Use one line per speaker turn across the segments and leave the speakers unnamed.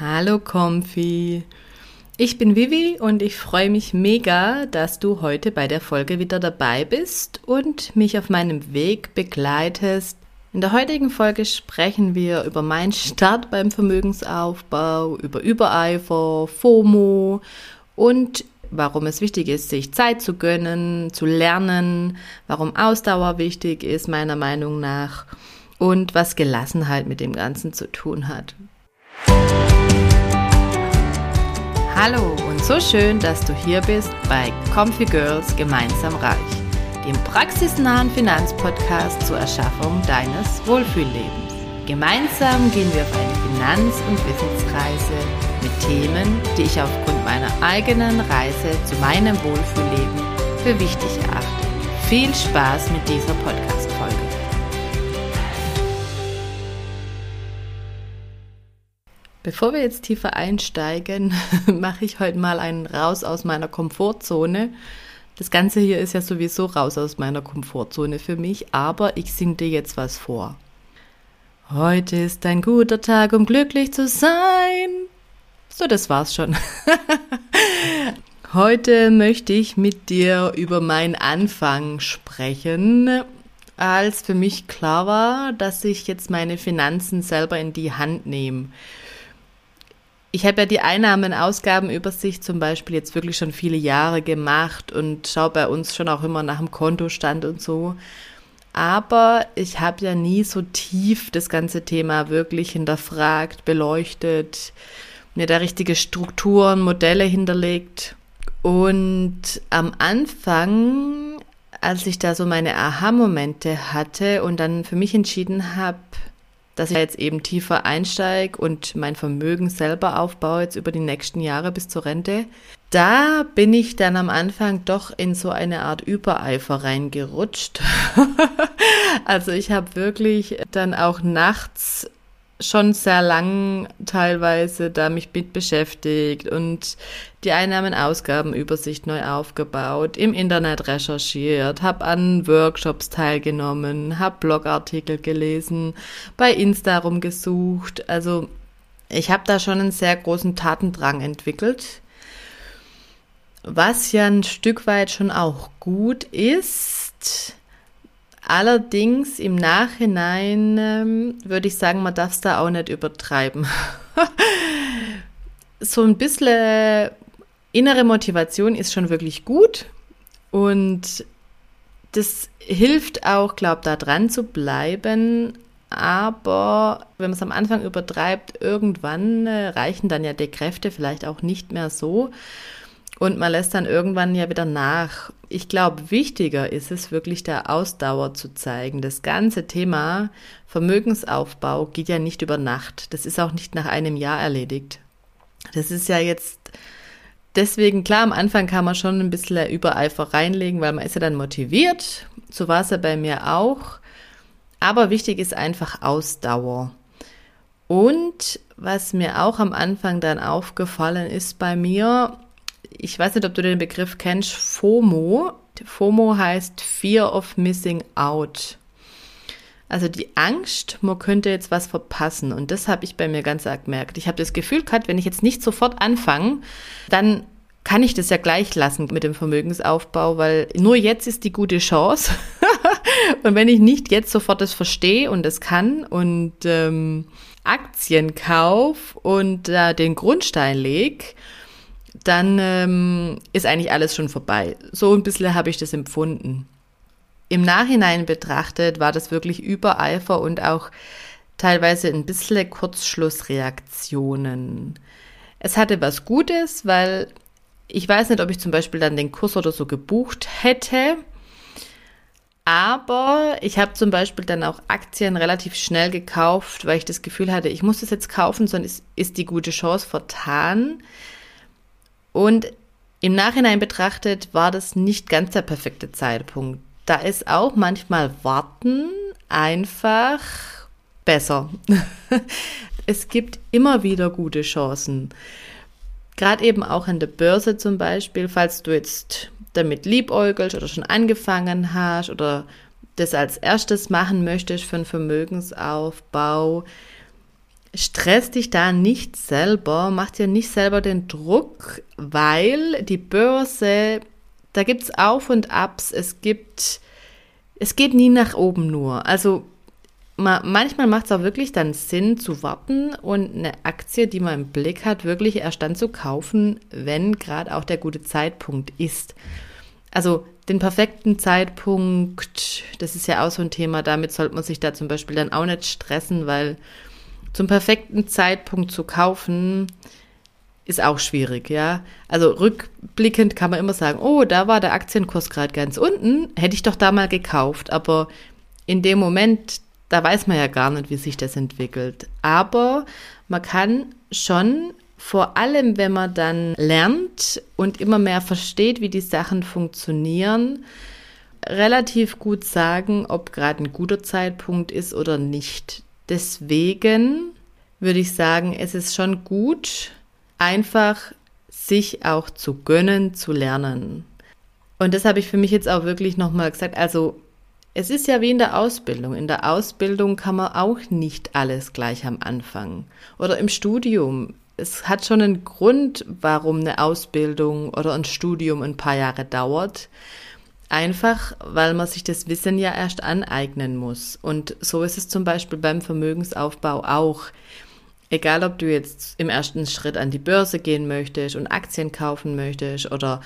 Hallo Comfy. Ich bin Vivi und ich freue mich mega, dass du heute bei der Folge wieder dabei bist und mich auf meinem Weg begleitest. In der heutigen Folge sprechen wir über meinen Start beim Vermögensaufbau, über Übereifer, FOMO und warum es wichtig ist, sich Zeit zu gönnen, zu lernen, warum Ausdauer wichtig ist, meiner Meinung nach, und was Gelassenheit mit dem Ganzen zu tun hat. Hallo und so schön, dass du hier bist bei Comfy Girls Gemeinsam Reich, dem praxisnahen Finanzpodcast zur Erschaffung deines Wohlfühllebens. Gemeinsam gehen wir auf eine Finanz- und Wissensreise mit Themen, die ich aufgrund meiner eigenen Reise zu meinem Wohlfühlleben für wichtig erachte. Viel Spaß mit dieser Podcast-Folge. Bevor wir jetzt tiefer einsteigen, mache ich heute mal einen raus aus meiner Komfortzone. Das Ganze hier ist ja sowieso raus aus meiner Komfortzone für mich, aber ich singe dir jetzt was vor. Heute ist ein guter Tag, um glücklich zu sein. So, das war's schon. Heute möchte ich mit dir über meinen Anfang sprechen, als für mich klar war, dass ich jetzt meine Finanzen selber in die Hand nehme ich habe ja die Einnahmen-Ausgabenübersicht zum Beispiel jetzt wirklich schon viele Jahre gemacht und schaue bei uns schon auch immer nach dem Kontostand und so. Aber ich habe ja nie so tief das ganze Thema wirklich hinterfragt, beleuchtet, mir da richtige Strukturen, Modelle hinterlegt. Und am Anfang, als ich da so meine Aha-Momente hatte und dann für mich entschieden habe, dass ich jetzt eben tiefer einsteige und mein Vermögen selber aufbaue, jetzt über die nächsten Jahre bis zur Rente. Da bin ich dann am Anfang doch in so eine Art Übereifer reingerutscht. also ich habe wirklich dann auch nachts schon sehr lang teilweise da mich mit beschäftigt und die Einnahmen-Ausgaben-Übersicht neu aufgebaut, im Internet recherchiert, habe an Workshops teilgenommen, habe Blogartikel gelesen, bei Insta rumgesucht. Also ich habe da schon einen sehr großen Tatendrang entwickelt, was ja ein Stück weit schon auch gut ist Allerdings im Nachhinein ähm, würde ich sagen, man darf es da auch nicht übertreiben. so ein bisschen innere Motivation ist schon wirklich gut und das hilft auch, glaube da dran zu bleiben. Aber wenn man es am Anfang übertreibt, irgendwann äh, reichen dann ja die Kräfte vielleicht auch nicht mehr so. Und man lässt dann irgendwann ja wieder nach. Ich glaube, wichtiger ist es wirklich der Ausdauer zu zeigen. Das ganze Thema Vermögensaufbau geht ja nicht über Nacht. Das ist auch nicht nach einem Jahr erledigt. Das ist ja jetzt deswegen, klar, am Anfang kann man schon ein bisschen Übereifer reinlegen, weil man ist ja dann motiviert. So war es ja bei mir auch. Aber wichtig ist einfach Ausdauer. Und was mir auch am Anfang dann aufgefallen ist bei mir, ich weiß nicht, ob du den Begriff kennst, FOMO. FOMO heißt Fear of Missing Out. Also die Angst, man könnte jetzt was verpassen. Und das habe ich bei mir ganz arg gemerkt. Ich habe das Gefühl gehabt, wenn ich jetzt nicht sofort anfange, dann kann ich das ja gleich lassen mit dem Vermögensaufbau, weil nur jetzt ist die gute Chance. und wenn ich nicht jetzt sofort das verstehe und das kann und ähm, Aktien kauf und da äh, den Grundstein lege, dann ähm, ist eigentlich alles schon vorbei. So ein bisschen habe ich das empfunden. Im Nachhinein betrachtet war das wirklich Übereifer und auch teilweise ein bisschen Kurzschlussreaktionen. Es hatte was Gutes, weil ich weiß nicht, ob ich zum Beispiel dann den Kurs oder so gebucht hätte. Aber ich habe zum Beispiel dann auch Aktien relativ schnell gekauft, weil ich das Gefühl hatte, ich muss das jetzt kaufen, sonst ist, ist die gute Chance vertan. Und im Nachhinein betrachtet war das nicht ganz der perfekte Zeitpunkt. Da ist auch manchmal Warten einfach besser. es gibt immer wieder gute Chancen. Gerade eben auch an der Börse zum Beispiel, falls du jetzt damit liebäugelst oder schon angefangen hast oder das als erstes machen möchtest für einen Vermögensaufbau. Stress dich da nicht selber, mach dir nicht selber den Druck, weil die Börse, da gibt's Auf und Abs, es gibt, es geht nie nach oben nur. Also manchmal macht es auch wirklich dann Sinn zu warten und eine Aktie, die man im Blick hat, wirklich erst dann zu kaufen, wenn gerade auch der gute Zeitpunkt ist. Also den perfekten Zeitpunkt, das ist ja auch so ein Thema, damit sollte man sich da zum Beispiel dann auch nicht stressen, weil zum perfekten Zeitpunkt zu kaufen, ist auch schwierig, ja. Also rückblickend kann man immer sagen, oh, da war der Aktienkurs gerade ganz unten, hätte ich doch da mal gekauft. Aber in dem Moment, da weiß man ja gar nicht, wie sich das entwickelt. Aber man kann schon, vor allem wenn man dann lernt und immer mehr versteht, wie die Sachen funktionieren, relativ gut sagen, ob gerade ein guter Zeitpunkt ist oder nicht. Deswegen würde ich sagen, es ist schon gut, einfach sich auch zu gönnen, zu lernen. Und das habe ich für mich jetzt auch wirklich nochmal gesagt. Also es ist ja wie in der Ausbildung. In der Ausbildung kann man auch nicht alles gleich am Anfang. Oder im Studium. Es hat schon einen Grund, warum eine Ausbildung oder ein Studium ein paar Jahre dauert. Einfach, weil man sich das Wissen ja erst aneignen muss. Und so ist es zum Beispiel beim Vermögensaufbau auch. Egal, ob du jetzt im ersten Schritt an die Börse gehen möchtest und Aktien kaufen möchtest oder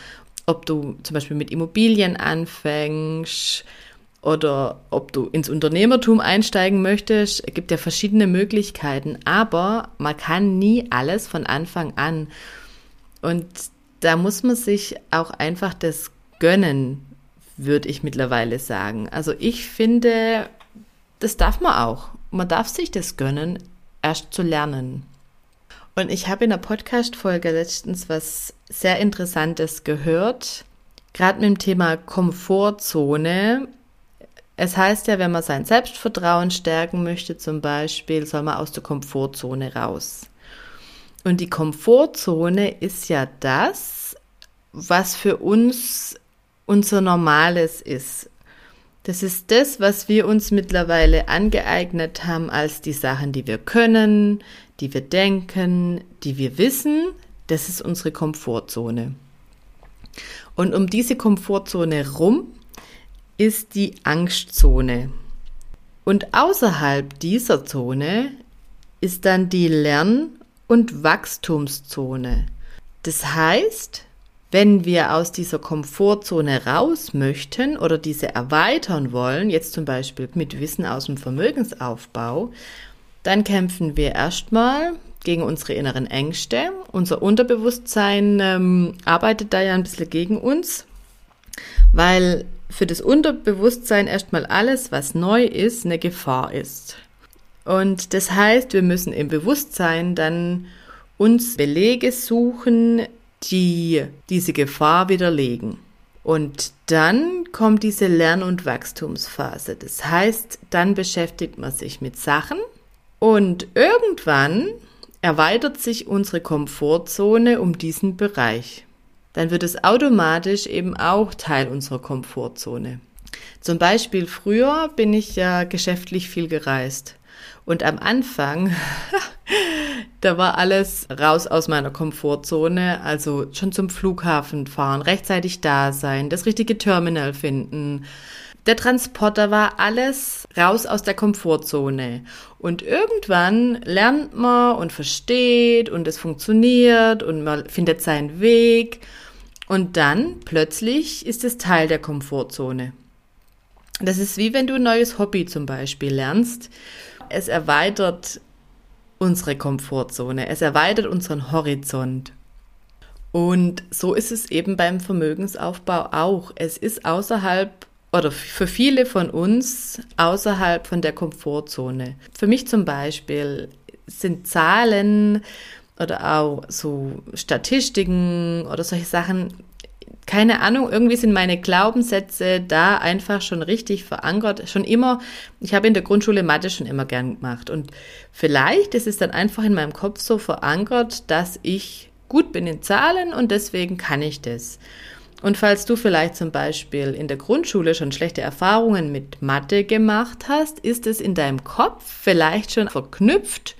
ob du zum Beispiel mit Immobilien anfängst oder ob du ins Unternehmertum einsteigen möchtest. Es gibt ja verschiedene Möglichkeiten, aber man kann nie alles von Anfang an. Und da muss man sich auch einfach das gönnen, würde ich mittlerweile sagen. Also ich finde, das darf man auch. Man darf sich das gönnen, erst zu lernen. Und ich habe in der Podcast-Folge letztens was sehr Interessantes gehört. Gerade mit dem Thema Komfortzone es heißt ja, wenn man sein Selbstvertrauen stärken möchte, zum Beispiel, soll man aus der Komfortzone raus. Und die Komfortzone ist ja das, was für uns unser Normales ist. Das ist das, was wir uns mittlerweile angeeignet haben als die Sachen, die wir können, die wir denken, die wir wissen. Das ist unsere Komfortzone. Und um diese Komfortzone rum ist die Angstzone. Und außerhalb dieser Zone ist dann die Lern- und Wachstumszone. Das heißt, wenn wir aus dieser Komfortzone raus möchten oder diese erweitern wollen, jetzt zum Beispiel mit Wissen aus dem Vermögensaufbau, dann kämpfen wir erstmal gegen unsere inneren Ängste. Unser Unterbewusstsein ähm, arbeitet da ja ein bisschen gegen uns, weil für das Unterbewusstsein erstmal alles, was neu ist, eine Gefahr ist. Und das heißt, wir müssen im Bewusstsein dann uns Belege suchen, die diese Gefahr widerlegen. Und dann kommt diese Lern- und Wachstumsphase. Das heißt, dann beschäftigt man sich mit Sachen und irgendwann erweitert sich unsere Komfortzone um diesen Bereich dann wird es automatisch eben auch Teil unserer Komfortzone. Zum Beispiel früher bin ich ja geschäftlich viel gereist. Und am Anfang, da war alles raus aus meiner Komfortzone, also schon zum Flughafen fahren, rechtzeitig da sein, das richtige Terminal finden. Der Transporter war alles raus aus der Komfortzone. Und irgendwann lernt man und versteht und es funktioniert und man findet seinen Weg. Und dann plötzlich ist es Teil der Komfortzone. Das ist wie wenn du ein neues Hobby zum Beispiel lernst. Es erweitert unsere Komfortzone, es erweitert unseren Horizont. Und so ist es eben beim Vermögensaufbau auch. Es ist außerhalb oder für viele von uns außerhalb von der Komfortzone. Für mich zum Beispiel sind Zahlen oder auch so Statistiken oder solche Sachen. Keine Ahnung, irgendwie sind meine Glaubenssätze da einfach schon richtig verankert. Schon immer, ich habe in der Grundschule Mathe schon immer gern gemacht. Und vielleicht ist es dann einfach in meinem Kopf so verankert, dass ich gut bin in Zahlen und deswegen kann ich das. Und falls du vielleicht zum Beispiel in der Grundschule schon schlechte Erfahrungen mit Mathe gemacht hast, ist es in deinem Kopf vielleicht schon verknüpft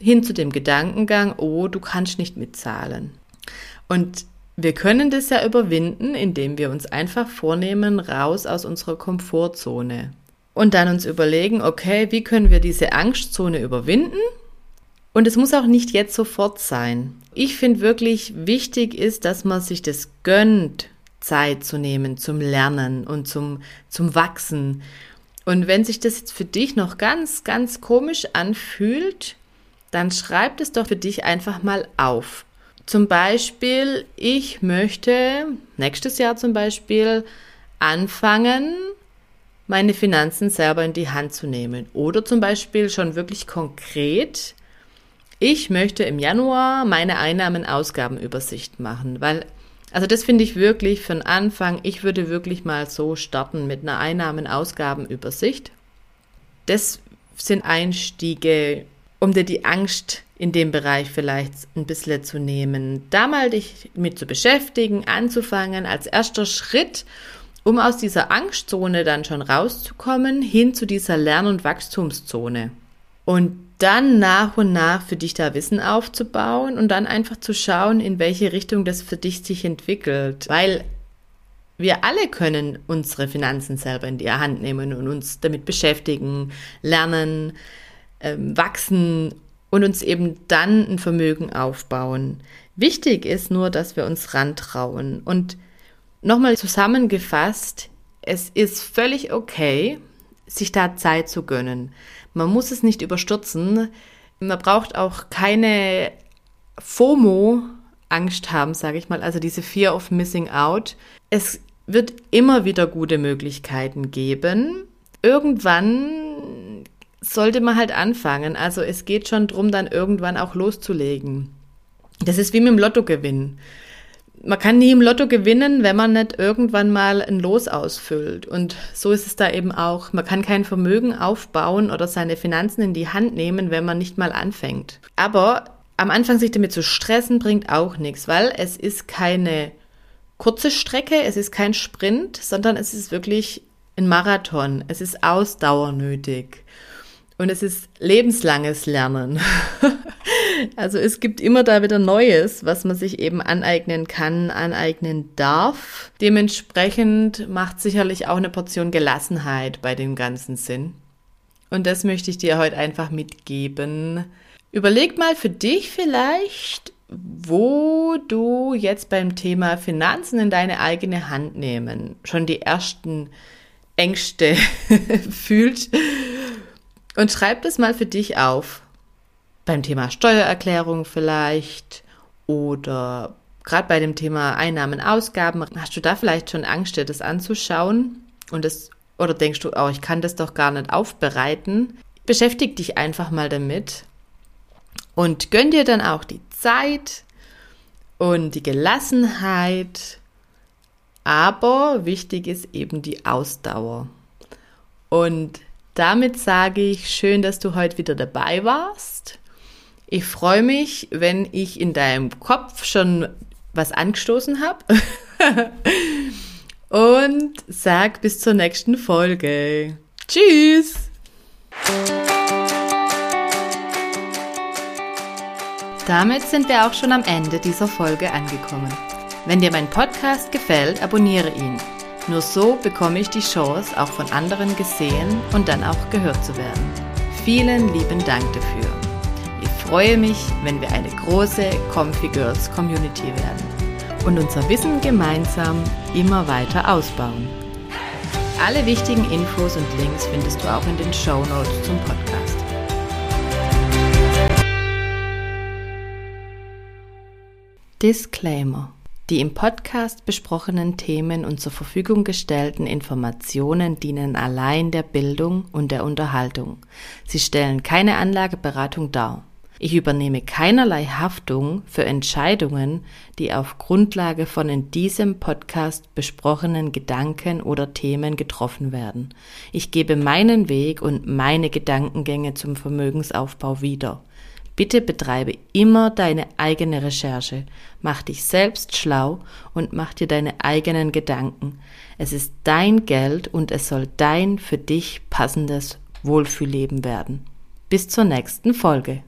hin zu dem Gedankengang, oh, du kannst nicht mitzahlen. Und wir können das ja überwinden, indem wir uns einfach vornehmen, raus aus unserer Komfortzone. Und dann uns überlegen, okay, wie können wir diese Angstzone überwinden? Und es muss auch nicht jetzt sofort sein. Ich finde wirklich wichtig ist, dass man sich das gönnt, Zeit zu nehmen zum Lernen und zum, zum Wachsen. Und wenn sich das jetzt für dich noch ganz, ganz komisch anfühlt, dann schreib es doch für dich einfach mal auf. Zum Beispiel, ich möchte nächstes Jahr zum Beispiel anfangen, meine Finanzen selber in die Hand zu nehmen. Oder zum Beispiel schon wirklich konkret, ich möchte im Januar meine Einnahmen-Ausgaben-Übersicht machen, weil, also das finde ich wirklich von Anfang, ich würde wirklich mal so starten mit einer Einnahmen-Ausgaben-Übersicht. Das sind Einstiege, um dir die Angst in dem Bereich vielleicht ein bisschen zu nehmen, da mal dich mit zu beschäftigen, anzufangen als erster Schritt, um aus dieser Angstzone dann schon rauszukommen, hin zu dieser Lern- und Wachstumszone. Und dann nach und nach für dich da Wissen aufzubauen und dann einfach zu schauen, in welche Richtung das für dich sich entwickelt. Weil wir alle können unsere Finanzen selber in die Hand nehmen und uns damit beschäftigen, lernen, ähm, wachsen und uns eben dann ein Vermögen aufbauen. Wichtig ist nur, dass wir uns rantrauen. Und nochmal zusammengefasst, es ist völlig okay, sich da Zeit zu gönnen. Man muss es nicht überstürzen. Man braucht auch keine FOMO Angst haben, sage ich mal, also diese Fear of Missing Out. Es wird immer wieder gute Möglichkeiten geben. Irgendwann sollte man halt anfangen. Also es geht schon drum, dann irgendwann auch loszulegen. Das ist wie mit dem Lottogewinn. Man kann nie im Lotto gewinnen, wenn man nicht irgendwann mal ein Los ausfüllt. Und so ist es da eben auch. Man kann kein Vermögen aufbauen oder seine Finanzen in die Hand nehmen, wenn man nicht mal anfängt. Aber am Anfang sich damit zu stressen, bringt auch nichts, weil es ist keine kurze Strecke, es ist kein Sprint, sondern es ist wirklich ein Marathon. Es ist Ausdauer nötig. Und es ist lebenslanges Lernen. also es gibt immer da wieder Neues, was man sich eben aneignen kann, aneignen darf. Dementsprechend macht sicherlich auch eine Portion Gelassenheit bei dem ganzen Sinn. Und das möchte ich dir heute einfach mitgeben. Überleg mal für dich vielleicht, wo du jetzt beim Thema Finanzen in deine eigene Hand nehmen schon die ersten Ängste fühlst und schreib das mal für dich auf. Beim Thema Steuererklärung vielleicht oder gerade bei dem Thema Einnahmen, Ausgaben, hast du da vielleicht schon Angst, dir das anzuschauen und das oder denkst du, oh, ich kann das doch gar nicht aufbereiten? Beschäftig dich einfach mal damit und gönn dir dann auch die Zeit und die Gelassenheit. Aber wichtig ist eben die Ausdauer. Und damit sage ich schön, dass du heute wieder dabei warst. Ich freue mich, wenn ich in deinem Kopf schon was angestoßen habe. Und sag bis zur nächsten Folge. Tschüss! Damit sind wir auch schon am Ende dieser Folge angekommen. Wenn dir mein Podcast gefällt, abonniere ihn. Nur so bekomme ich die Chance, auch von anderen gesehen und dann auch gehört zu werden. Vielen lieben Dank dafür. Ich freue mich, wenn wir eine große Comfy Girls Community werden und unser Wissen gemeinsam immer weiter ausbauen. Alle wichtigen Infos und Links findest du auch in den Show Notes zum Podcast. Disclaimer die im Podcast besprochenen Themen und zur Verfügung gestellten Informationen dienen allein der Bildung und der Unterhaltung. Sie stellen keine Anlageberatung dar. Ich übernehme keinerlei Haftung für Entscheidungen, die auf Grundlage von in diesem Podcast besprochenen Gedanken oder Themen getroffen werden. Ich gebe meinen Weg und meine Gedankengänge zum Vermögensaufbau wieder. Bitte betreibe immer deine eigene Recherche, mach dich selbst schlau und mach dir deine eigenen Gedanken. Es ist dein Geld und es soll dein für dich passendes Wohlfühlleben werden. Bis zur nächsten Folge.